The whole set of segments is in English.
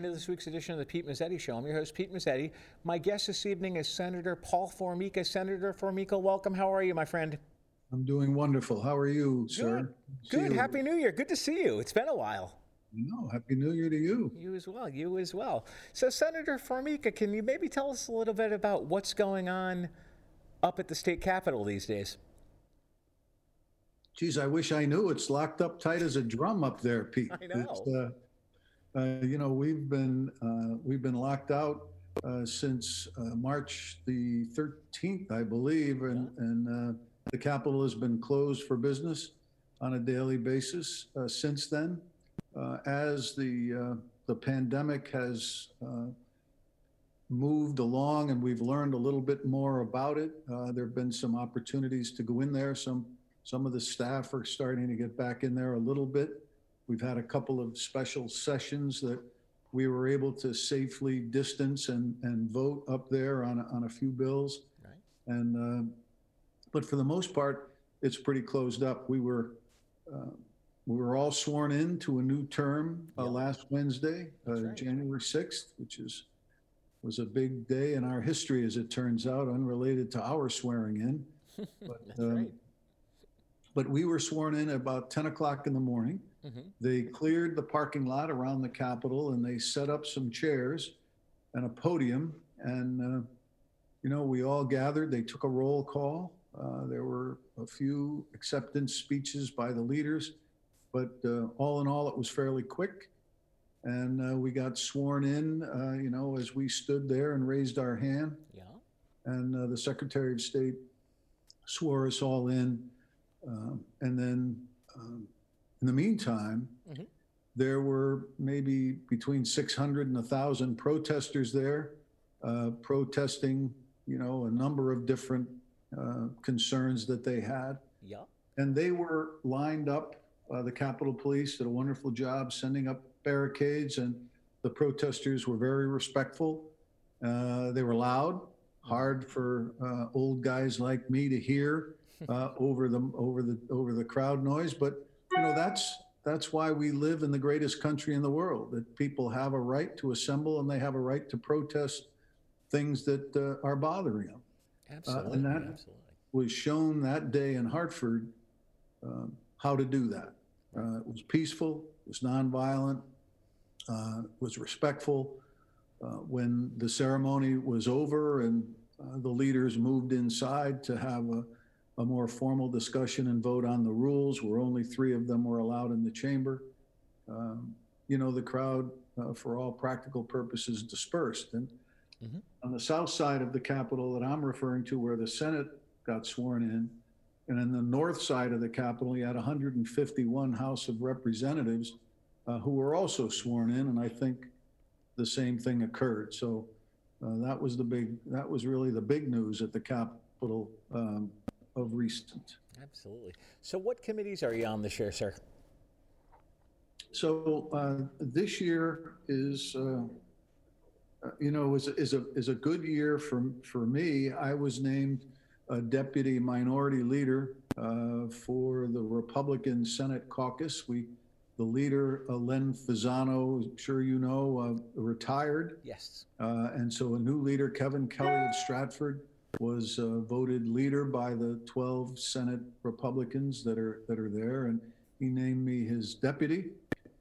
welcome to this week's edition of the Pete Mezzetti Show. I'm your host, Pete Mezzetti. My guest this evening is Senator Paul Formica. Senator Formica, welcome. How are you, my friend? I'm doing wonderful. How are you, sir? Good. Good. Happy New Year. Good to see you. It's been a while. No, happy New Year to you. You as well. You as well. So, Senator Formica, can you maybe tell us a little bit about what's going on up at the state capitol these days? Geez, I wish I knew. It's locked up tight as a drum up there, Pete. I know. Uh, Uh, uh, you know, we've been uh, we've been locked out uh, since uh, March the 13th, I believe, and and uh, the Capitol has been closed for business on a daily basis since then. as the the pandemic has moved along and we've learned a little bit more about it, there have been some opportunities to go in there. Some some of the staff are starting to get back in there a little bit. We've had a couple of special sessions that we were able to safely distance and, and vote up there on, a- on a few bills. Right. And, uh, but for the most part, it's pretty closed up. We were, uh, we were all sworn in to a new term uh, Yeah. last Wednesday, uh, right. January 6th, which is, was a big day in our history, as it turns out, unrelated to our swearing in. But, um, right. but we were sworn in about 10 o'clock in the morning. Mhm. They cleared the parking lot around the Capitol and they set up some chairs and a podium. And, uh, you know, we all gathered. They took a roll call. Uh, there were a few acceptance speeches by the leaders, but uh, all in all, it was fairly quick. And uh, we got sworn in, uh, you know, as we stood there and raised our hand Yeah. and uh, the Secretary of State swore us all in. Um, and then, um, in the meantime, Mhm. there were maybe between 600 and 1,000 protesters there, uh, protesting, you know, a number of different uh, concerns that they had. Yeah. And they were lined up. Uh, the Capitol Police did a wonderful job sending up barricades, and the protesters were very respectful. Uh, they were loud, hard for uh, old guys like me to hear uh, over the over the over the crowd noise. But you know that's that's why we live in the greatest country in the world. That people have a right to assemble and they have a right to protest things that uh, are bothering them Absolutely. that- Absolutely. was shown that day in Hartford um, how to do that. Uh, it was peaceful, it was nonviolent, uh, was respectful. Uh, when the ceremony was over and uh, the leaders moved inside to have a, a more formal discussion and vote on the rules, where only three of them were allowed in the chamber, um, you know, the crowd, uh, for all practical purposes, dispersed. And Mhm. on the south side of the Capitol that I'm referring to, where the Senate got sworn in, and in the north side of the Capitol, you had 151 House of Representatives uh, who were also sworn in, and I think the same thing occurred. So uh, that was the big, that was really the big news at the Capitol um, of recent. Absolutely. So, what committees are you on this year, sir? So uh, this year is, uh, uh, you know, is, is a is a good year for for me. I was named a deputy minority leader uh, for the Republican Senate caucus. We, the leader, uh, Len Fasano, I'm sure you know, uh, retired. Yes. Uh, and so a new leader, Kevin Kelly of Stratford, was uh, voted leader by the 12 Senate Republicans that are that are there, and he named me his deputy.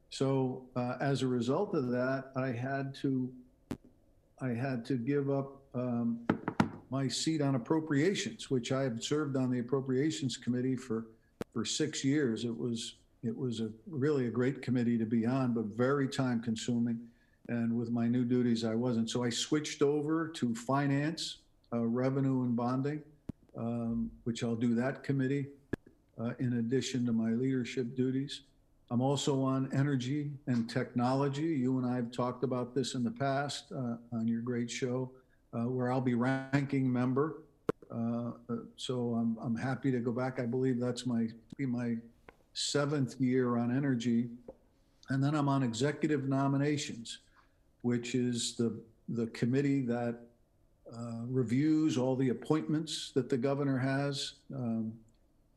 So uh, as a result of that, I had to I had to give up um, my seat on appropriations, which I have served on the appropriations committee for for six years. It was it was a really a great committee to be on, but very time consuming. And with my new duties, I wasn't. So I switched over to finance, uh, revenue, and bonding, um, which I'll do that committee uh, in addition to my leadership duties. I'm also on energy and technology. You and I have talked about this in the past uh, on your great show, uh, where I'll be ranking member. Uh, uh, so I'm, I'm happy to go back. I believe that's my be my seventh year on energy, and then I'm on executive nominations, which is the the committee that uh, reviews all the appointments that the governor has. Um,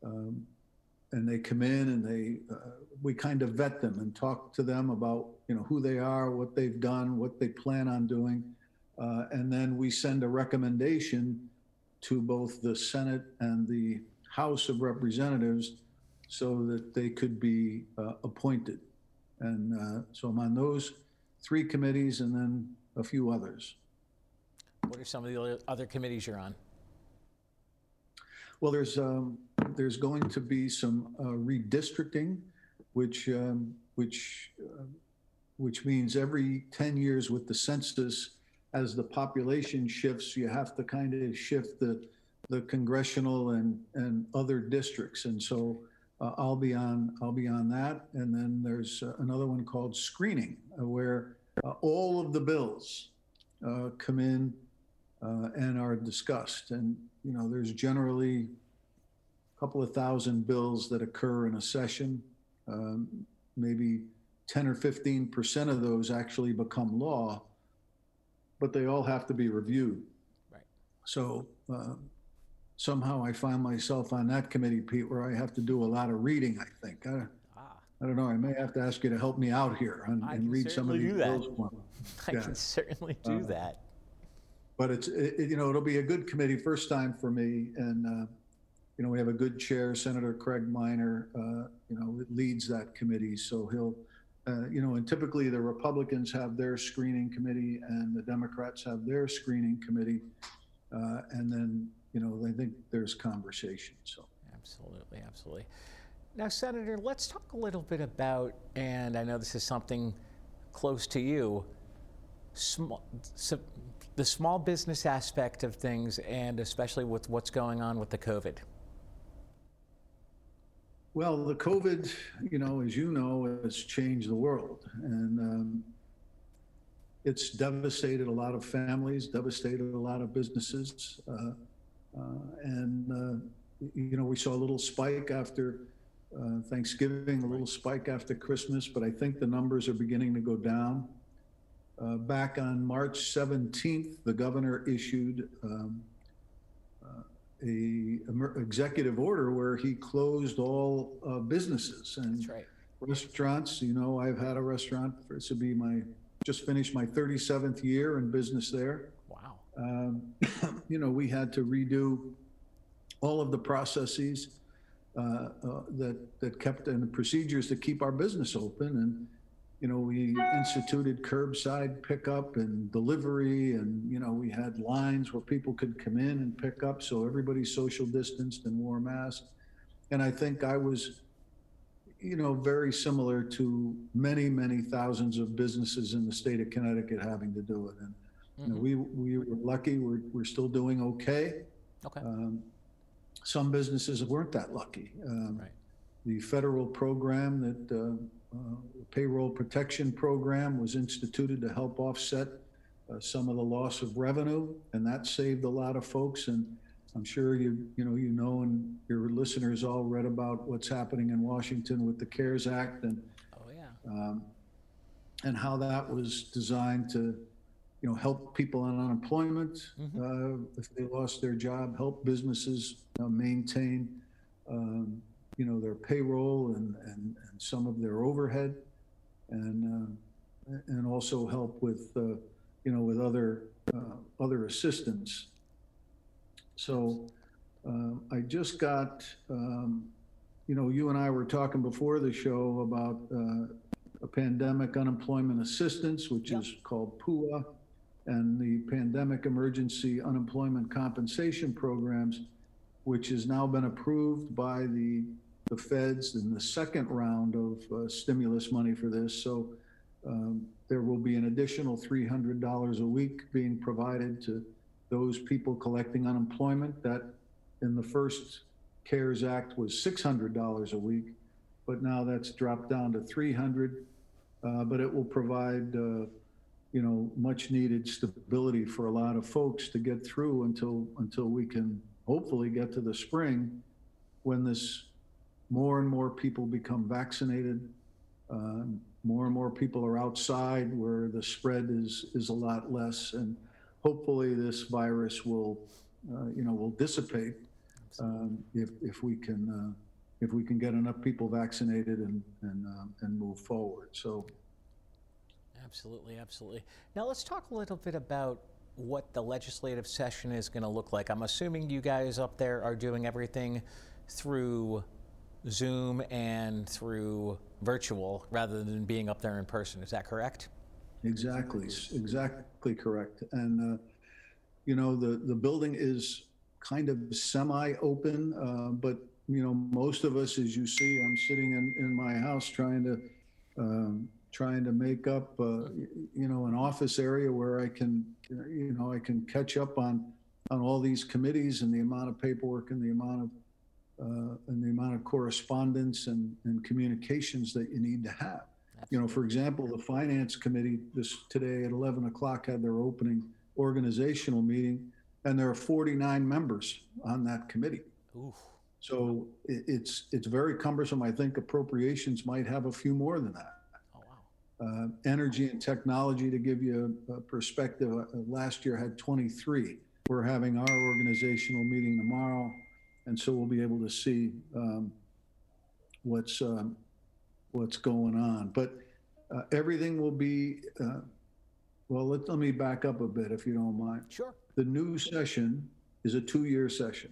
um, and they come in and they uh, we kind of vet them and talk to them about, you know, who they are, what they've done, what they plan on doing. Uh, and then we send a recommendation to both the Senate and the House of Representatives so that they could be uh, appointed. And uh, so I'm on those three committees and then a few others. What are some of the other- committees you're on? Well, there's, um, there's going to be some uh, redistricting, which, um, which, uh, which means every 10 years with the census, as the population shifts, you have to kind of shift the, the congressional and, and other districts. And so uh, I'll be on, I'll be on that. And then there's uh, another one called screening, uh, where uh, all of the bills come in uh, and are discussed. And, you know, there's generally a couple of thousand bills that occur in a session. Um, maybe 10 or 15% of those actually become law, but they all have to be reviewed. Right. So uh, somehow I find myself on that committee, Pete, where I have to do a lot of reading, I think. I, Ah, I don't know, I may have to ask you to help me out here and, and read some of these bills. I Yeah. can certainly do Uh, that. But it's, it, you know, it'll be a good committee, first time for me. And, uh, you know, we have a good chair, Senator Craig Miner uh, you know, leads that committee. So he'll, uh, you know, and typically the Republicans have their screening committee and the Democrats have their screening committee. Uh, and then, you know, I think there's conversation, so. Absolutely, absolutely. Now, Senator, let's talk a little bit about, and I know this is something close to you, small, the small business aspect of things, and especially with what's going on with the COVID. Well, the COVID, you know, as you know, has changed the world. And um, it's devastated a lot of families, devastated a lot of businesses. Uh, uh, and, uh, you know, we saw a little spike after uh, Thanksgiving, a little spike after Christmas, but I think the numbers are beginning to go down. Uh, back on March 17th, the governor issued um, a emer- executive order where he closed all uh, businesses and right. restaurants. You know, I've had a restaurant. For, this will be my just finished my 37th year in business there. Wow. Um, you know, we had to redo all of the processes uh, uh, that that kept and the procedures to keep our business open. And you know, we instituted curbside pickup and delivery, and you know, we had lines where people could come in and pick up, so everybody social distanced and wore masks. And I think I was, you know, very similar to many, many thousands of businesses in the state of Connecticut having to do it. And you know, we we were lucky. We're we're still doing okay. Okay. Um, some businesses weren't that lucky. Um, Right. The federal program that, uh, payroll protection program was instituted to help offset uh, some of the loss of revenue, and that saved a lot of folks. And I'm sure you, you know, you know, and your listeners all read about what's happening in Washington with the CARES Act and Oh, yeah. um, and how that was designed to, you know, help people on unemployment uh, if they lost their job, help businesses uh, maintain, um, you know, their payroll and, and, and some of their overhead, and uh, and also help with, uh, you know, with other uh, other assistance. So um, I just got, um, you know, you and I were talking before the show about uh, a pandemic unemployment assistance, which Yeah. is called PUA, and the pandemic emergency unemployment compensation programs, which has now been approved by the, the feds in the second round of uh, stimulus money for this. So um, there will be an additional $300 a week being provided to those people collecting unemployment. That in the first CARES Act was $600 a week, but now that's dropped down to 300. Uh, but it will provide, uh, you know, much needed stability for a lot of folks to get through until until we can hopefully get to the spring when this more and more people become vaccinated. Um, more and more people are outside where the spread is is a lot less, and hopefully this virus will, uh, you know, will dissipate um, if if we can, uh, if we can get enough people vaccinated and, and, um, and move forward. So Absolutely, absolutely. Now let's talk a little bit about what the legislative session is going to look like. I'm assuming you guys up there are doing everything through Zoom and through virtual rather than being up there in person. Is that correct? Exactly, exactly correct. And, uh, you know, the, the building is kind of semi-open, uh, but, you know, most of us, as you see, I'm sitting in, in my house trying to, um, trying to make up, uh, you know, an office area where I can, you know, I can catch up on, on all these committees and the amount of paperwork and the amount of, uh, and the amount of correspondence and, and communications that you need to have. You know, for example, the finance committee this today at 11 o'clock had their opening organizational meeting, and there are 49 members on that committee. Oof. So it, it's it's very cumbersome. I think appropriations might have a few more than that. Uh, energy and technology, to give you a, a perspective, uh, last year had 23. We're having our organizational meeting tomorrow, and so we'll be able to see um, what's um, what's going on. But uh, everything will be, uh, well, let, let me back up a bit if you don't mind. Sure. The new session is a two-year session.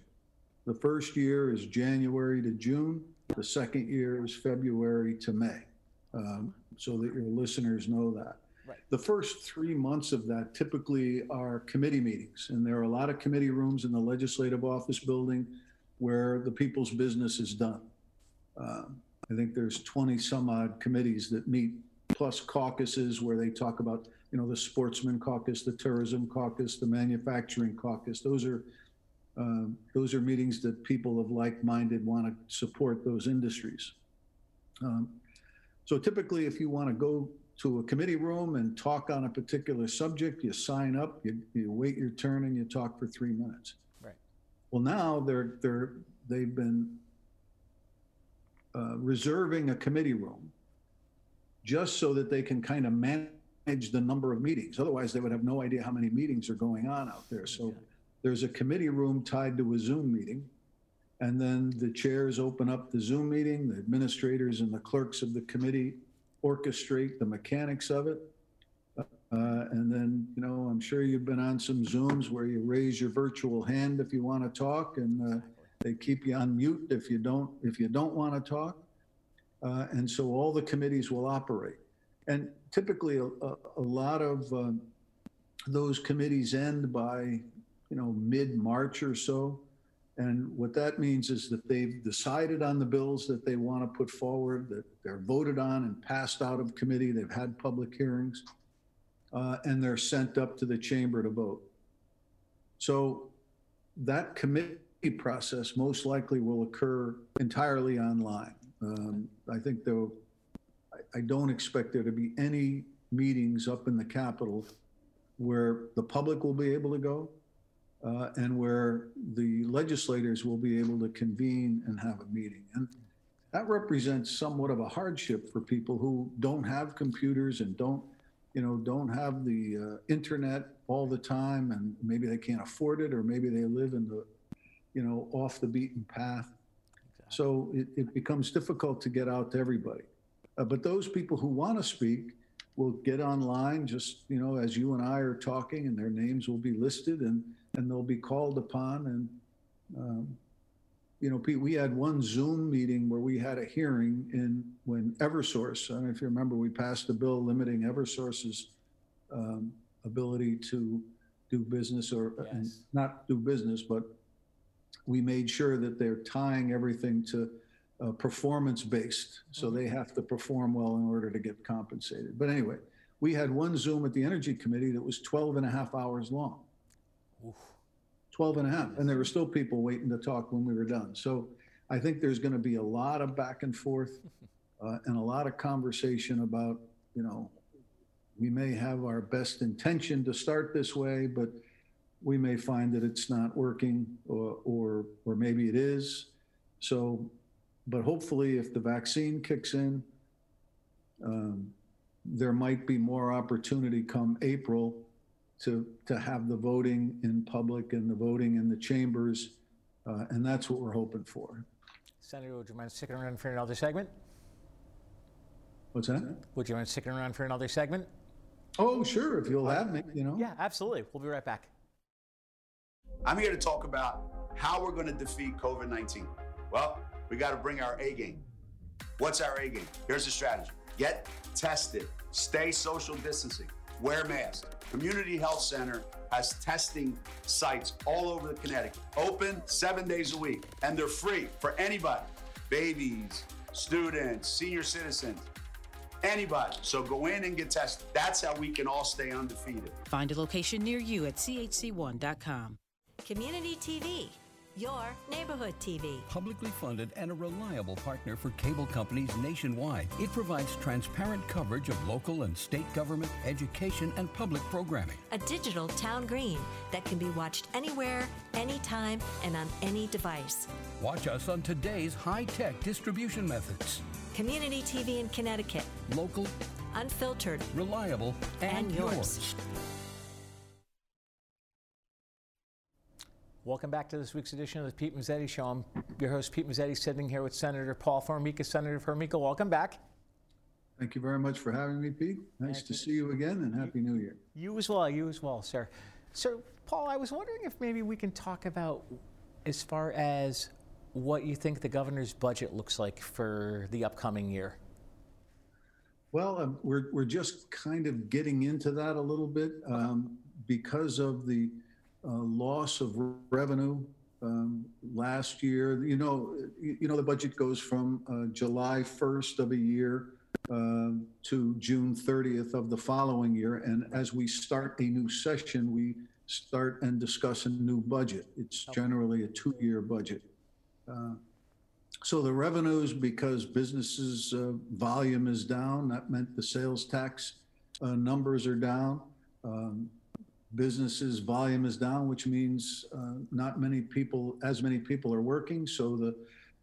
The first year is January to June. The second year is February to May, um, so that your listeners know that. Right. The first three months of that typically are committee meetings, and there are a lot of committee rooms in the legislative office building where the people's business is done. Um, I think there's 20 some odd committees that meet, plus caucuses where they talk about, you know, the sportsman caucus, the tourism caucus, the manufacturing caucus. Those are um, those are meetings that people of like-minded want to support those industries. Um, so typically, if you want to go to a committee room and talk on a particular subject, you sign up, you, you wait your turn, and you talk for three minutes. Right. Well, now they're they're they've been uh, reserving a committee room just so that they can kind of manage the number of meetings. Otherwise, they would have no idea how many meetings are going on out there. So there's a committee room tied to a Zoom meeting. And then the chairs open up the Zoom meeting, the administrators and the clerks of the committee orchestrate the mechanics of it. Uh, and then, you know, I'm sure you've been on some Zooms where you raise your virtual hand if you want to talk and uh, they keep you on mute if you don't if you don't want to talk. Uh, and so all the committees will operate. And typically, a, a, a lot of um, those committees end by, you know, mid March or so. And what that means is that they've decided on the bills that they want to put forward, that they're voted on and passed out of committee. They've had public hearings, uh, and they're sent up to the chamber to vote. So that committee process most likely will occur entirely online. Um, I think though, I, I don't expect there to be any meetings up in the Capitol where the public will be able to go uh, and where the legislators will be able to convene and have a meeting. And that represents somewhat of a hardship for people who don't have computers and don't, you know, don't have the uh, internet all the time, and maybe they can't afford it, or maybe they live in the, you know, off the beaten path. So it, it becomes difficult to get out to everybody. Uh, but those people who want to speak will get online, just you know, as you and I are talking, and their names will be listed, and and they'll be called upon. And um, you know, Pete, we had one Zoom meeting where we had a hearing in when EverSource. I don't know if you remember, we passed a bill limiting EverSource's um, ability to do business or Yes. not do business, but we made sure that they're tying everything to uh, performance based. So they have to perform well in order to get compensated. But anyway, we had one Zoom at the Energy Committee that was 12 and a half hours long. Oof. 12 and a half. And there were still people waiting to talk when we were done. So I think there's going to be a lot of back and forth uh, and a lot of conversation about, you know, we may have our best intention to start this way, but we may find that it's not working or, or, or maybe it is. So, but hopefully if the vaccine kicks in, um, there might be more opportunity come April to, to have the voting in public and the voting in the chambers. Uh, and that's what we're hoping for. Senator, would you mind sticking around for another segment? What's that? Would you mind sticking around for another segment? Oh, sure, if you'll have me, you know? Yeah, absolutely. We'll be right back. I'm here to talk about how we're going to defeat COVID 19. Well, we got to bring our A game. What's our A game? Here's the strategy get tested, stay social distancing, wear masks. Community Health Center has testing sites all over the Connecticut, open seven days a week, and they're free for anybody babies, students, senior citizens, anybody. So go in and get tested. That's how we can all stay undefeated. Find a location near you at chc1.com. Community TV, your neighborhood TV. Publicly funded and a reliable partner for cable companies nationwide, it provides transparent coverage of local and state government, education, and public programming. A digital town green that can be watched anywhere, anytime, and on any device. Watch us on today's high tech distribution methods. Community TV in Connecticut, Local, unfiltered. reliable, and, And yours. yours. Welcome back to this week's edition of the Pete Mezzetti Show. I'm your host, Pete Mezzetti, sitting here with Senator Paul Formica. Senator Formica, welcome back. Thank you very much for having me, Pete. Nice Thank to you. see you again and Happy New Year. You as well, you as well, sir. So, Paul, I was wondering if maybe we can talk about as far as what you think the governor's budget looks like for the upcoming year. Well, um, we're, we're just kind of getting into that a little bit um, because of the loss of revenue um, last year. You know, you, you know the budget goes from uh, July 1st of a year um to June 30th of the following year, and as we start a new session, we start and discuss a new budget. It's generally a two-year budget. Uh, so the revenues, because businesses' uh, volume is down, that meant the sales tax uh, numbers are down. Um, Businesses' volume is down, which means uh, not many people, as many people are working, so the,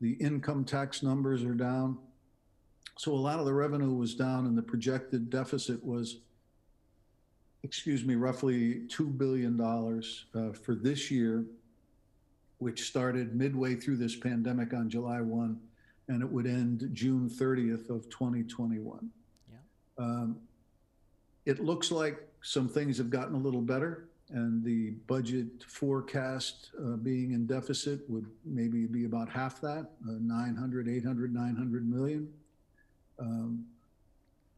the income tax numbers are down. So a lot of the revenue was down and the projected deficit was, excuse me, roughly $2 billion uh, for this year which started midway through this pandemic on July 1, and it would end June 30th of 2021. Yeah. Um, It looks like some things have gotten a little better, and the budget forecast uh, being in deficit would maybe be about half that, uh, 900, 800, 900 million. Um,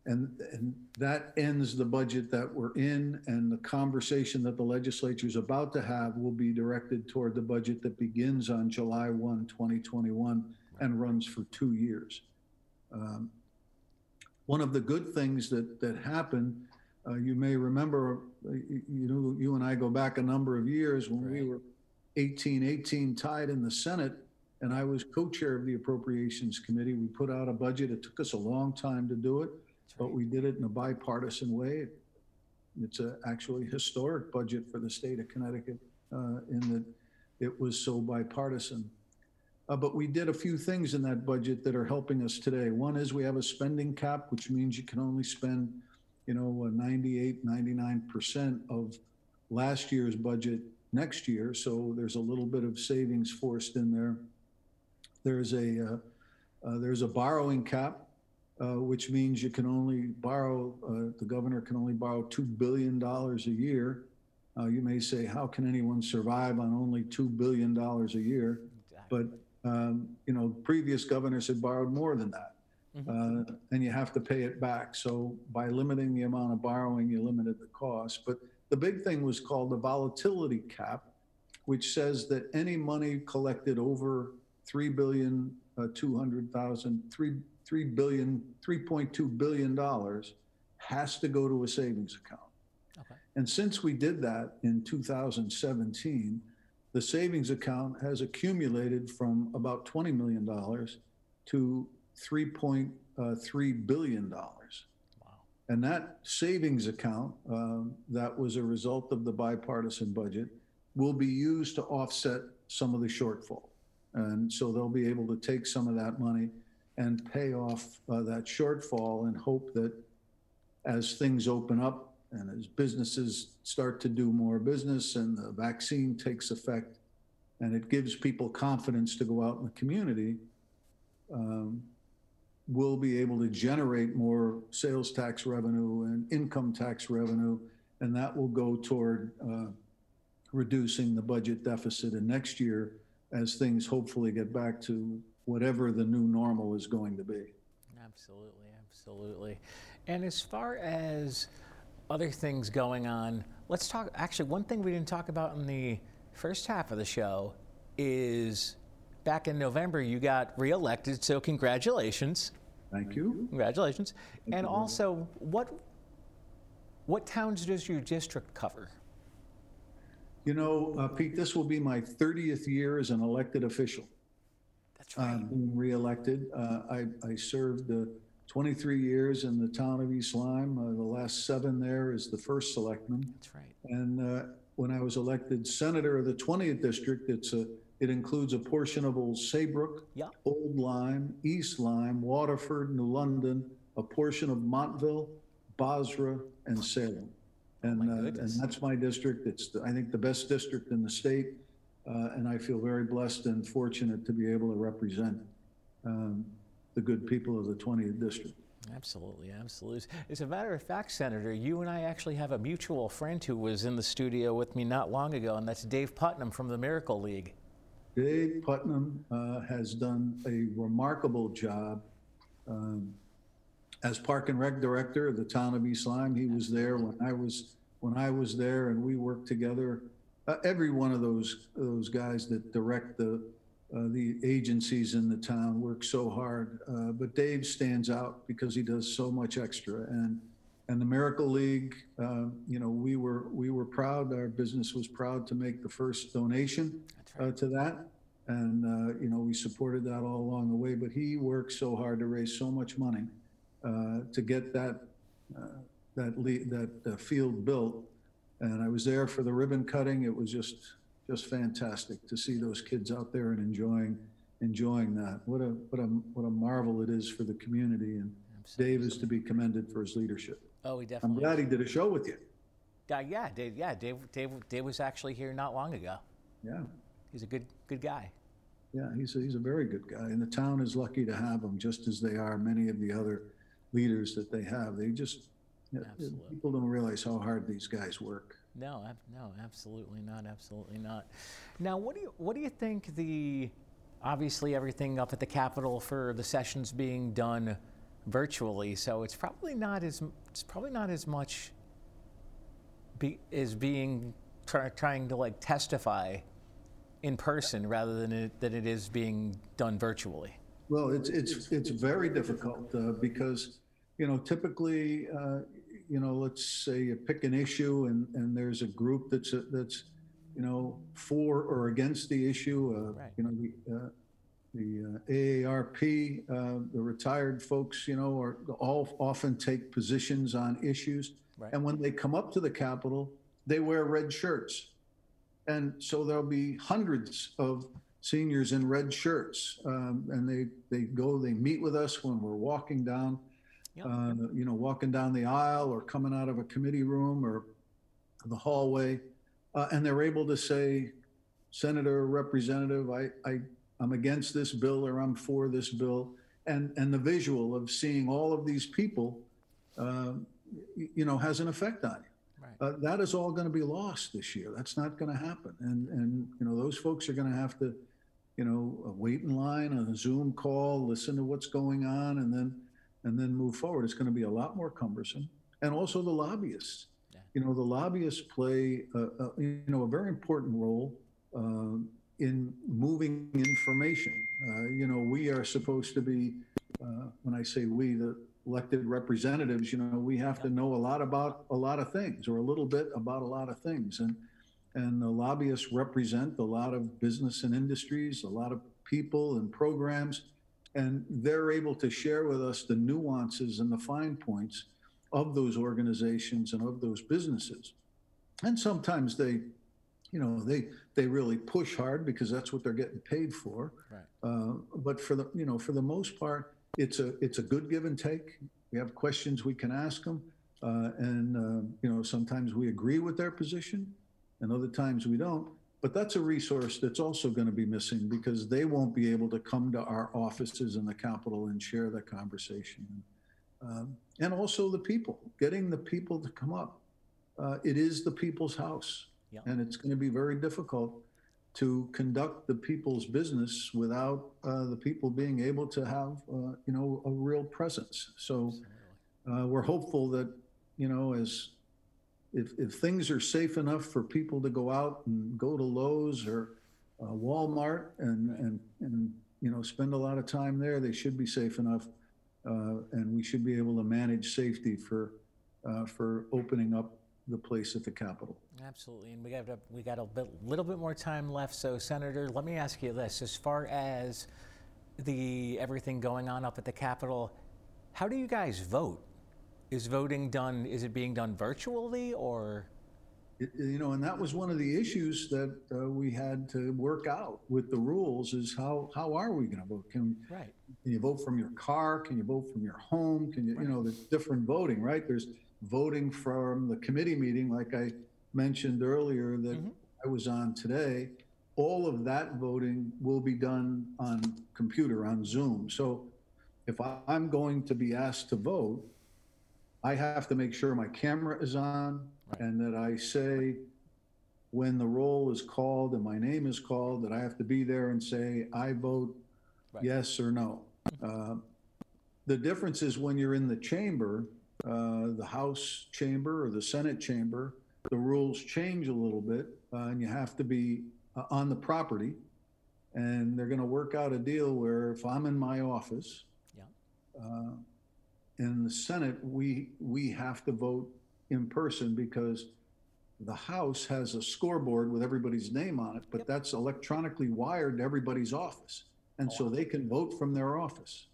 and, and that ends the budget that we're in, and the conversation that the legislature is about to have will be directed toward the budget that begins on July 1, 2021, and runs for two years. Um, One of the good things that, that happened, uh, you may remember, uh, you you know, you and I go back a number of years when we were 18, 18 tied in the Senate, and I was co-chair of the Appropriations Committee. We put out a budget. It took us a long time to do it That's but we did it in a bipartisan way. It's a actually historic budget for the state of Connecticut uh, in that it was so bipartisan. Uh, But we did a few things in that budget that are helping us today. One is we have a spending cap, which means you can only spend, you know, uh, 98, 99% of last year's budget next year. So there's a little bit of savings forced in there. There's a, uh, uh, there's a borrowing cap, uh, which means you can only borrow, uh, the governor can only borrow $2 billion a year. Uh, You may say, how can anyone survive on only $2 billion a year? But, um, you know, previous governors had borrowed more than that. Uh, And you have to pay it back. So by limiting the amount of borrowing, you limited the cost. But the big thing was called the volatility cap, which says that any money collected over 3 billion, uh, 200,000, 3, 3 billion, 3.2 billion dollars has to go to a savings account. Okay. And since we did that in 2017, the savings account has accumulated from about $20 million to $3.3 billion. Wow. And that savings account, um, that was a result of the bipartisan budget, will be used to offset some of the shortfall. And so they'll be able to take some of that money and pay off uh, that shortfall and hope that as things open up and as businesses start to do more business and the vaccine takes effect and it gives people confidence to go out in the community, um, we'll be able to generate more sales tax revenue and income tax revenue, and that will go toward uh, reducing the budget deficit in next year as things hopefully get back to whatever the new normal is going to be. Absolutely, absolutely. And as far as other things going on, let's talk. Actually, one thing we didn't talk about in the first half of the show is back in November you got reelected, so congratulations. Thank you. Congratulations. And also, what what towns does your district cover? You know, uh, Pete, this will be my 30th year as an elected official. That's right. uh, being reelected. Uh, I, I served uh, 23 years in the town of East Lyme. Uh, the last seven there is the first selectman. That's right. And uh, when I was elected senator of the 20th district, it's a, it includes a portion of Old Saybrook, Yeah. Old Lyme, East Lyme, Waterford, New London, a portion of Montville, Bozrah, and Salem. And, uh, and that's my district. It's, the- I think, the best district in the state. Uh, and I feel very blessed and fortunate to be able to represent um, the good people of the 20th district. Absolutely, absolutely. As a matter of fact, Senator, you and I actually have a mutual friend who was in the studio with me not long ago, and that's Dave Putnam from the Miracle League. Dave Putnam uh, has done a remarkable job um, as Park and Rec Director of the town of East Lyme. He was there when I was when I was there, and we worked together. Uh, every one of those those guys that direct the uh, the agencies in the town work so hard, uh, but Dave stands out because he does so much extra. And and the Miracle League, uh, you know, we were we were proud. Our business was proud to make the first donation right. uh, to that. And, uh, you know, we supported that all along the way, but he worked so hard to raise so much money uh, to get that, uh, that, le- that uh, field built. And I was there for the ribbon cutting. It was just, just fantastic to see those kids out there and enjoying, enjoying that. What a, what a, what a marvel it is for the community. And Dave is to be commended for his leadership. Oh, he definitely. I'm glad he did a show with you. Uh, yeah, Dave. Yeah, Dave, Dave. Dave was actually here not long ago. Yeah. He's a good, good guy. Yeah, he's a, he's a very good guy, and the town is lucky to have him, just as they are many of the other leaders that they have. They just you know, people don't realize how hard these guys work. No, ab- no, absolutely not, absolutely not. Now, what do you what do you think the obviously everything up at the Capitol for the sessions being done virtually, so it's probably not as it's probably not as much be, is being try, trying to like testify in person rather than it, than it is being done virtually. Well, it's it's it's very difficult uh, because you know typically uh, you know let's say you pick an issue and and there's a group that's that's you know for or against the issue. Uh, Right. You know the. The uh, AARP, uh, the retired folks, you know, are all often take positions on issues. Right. And when they come up to the Capitol, they wear red shirts. And so there'll be hundreds of seniors in red shirts. Um, and they, they go, they meet with us when we're walking down, Yep. uh, you know, walking down the aisle or coming out of a committee room or the hallway. Uh, and they're able to say, Senator, Representative, I, I, I'm against this bill or I'm for this bill. And, and the visual of seeing all of these people, y- you know, has an effect on you. Right. Uh, that is all going to be lost this year. That's not going to happen. And, and, you know, those folks are going to have to, you know, uh, wait in line on a Zoom call, listen to what's going on, and then, and then move forward. It's going to be a lot more cumbersome. And also the lobbyists. Yeah. You know, the lobbyists play, a, a, you know, a very important role um, in moving information. Uh, you know, we are supposed to be, uh, when I say we, the elected representatives, you know, we have to know a lot about a lot of things or a little bit about a lot of things. And, and the lobbyists represent a lot of business and industries, a lot of people and programs, and they're able to share with us the nuances and the fine points of those organizations and of those businesses. And sometimes they, you know, they they really push hard because that's what they're getting paid for. Right. Uh, but for the you know for the most part, it's a it's a good give and take. We have questions we can ask them, uh, and uh, you know sometimes we agree with their position, and other times we don't. But that's a resource that's also going to be missing because they won't be able to come to our offices in the Capitol and share that conversation. Um, and also the people, getting the people to come up. Uh, it is the people's house. Yeah. And it's going to be very difficult to conduct the people's business without uh, the people being able to have, uh, you know, a real presence. So uh, we're hopeful that, you know, as if, if things are safe enough for people to go out and go to Lowe's or uh, Walmart and, and, and, you know, spend a lot of time there, they should be safe enough. Uh, and we should be able to manage safety for, uh, for opening up the place at the Capitol. Absolutely, and we got a, we got a bit, little bit more time left. So, Senator, let me ask you this: as far as the everything going on up at the Capitol, how do you guys vote? Is voting done? Is it being done virtually or? It- You know, and that was one of the issues that uh, we had to work out with the rules is how, how are we going to vote? Can, Right. can you vote from your car? Can you vote from your home? Can you, you know, there's different voting, right? There's voting from the committee meeting, like I mentioned earlier that I was on today. All of that voting will be done on computer, on Zoom. So if I'm going to be asked to vote, I have to make sure my camera is on and that I say when the roll is called and my name is called, that I have to be there and say, I vote Right. yes or no. Uh, The difference is when you're in the chamber, uh, the House chamber or the Senate chamber, the rules change a little bit uh, and you have to be uh, on the property. And they're going to work out a deal where if I'm in my office, Yeah. uh, in the Senate, we, we have to vote in person because the House has a scoreboard with everybody's name on it, but that's electronically wired to everybody's office. And so they can vote from their office.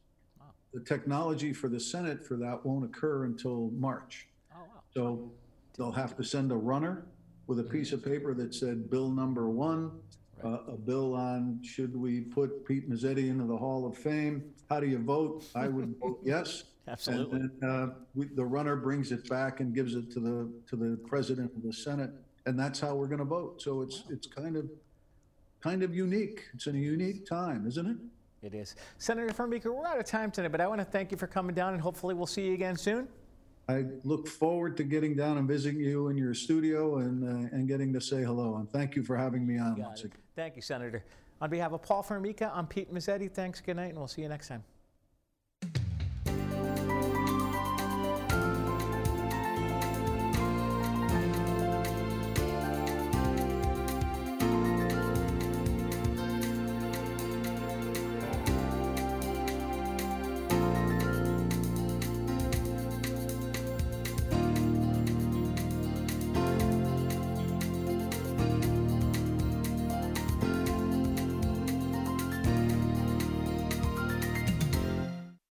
The technology for the Senate for that won't occur until March. Oh wow. So they'll have to send a runner with a piece of paper that said bill number one, uh, a bill on, should we put Pete Mezzetti into the Hall of Fame? How do you vote? I would vote yes. Absolutely. And then, uh, we, the runner brings it back and gives it to the, to the president of the Senate. And that's how we're gonna vote. So it's, it's kind of, kind of unique. It's a unique time, isn't it? It is. Senator Formica, we're out of time today, but I want to thank you for coming down, and hopefully we'll see you again soon. I look forward to getting down and visiting you in your studio and, uh, and getting to say hello. And thank you for having me on once again. Thank you, Senator. On behalf of Paul Formica, I'm Pete Mezzetti. Thanks, good night, and we'll see you next time.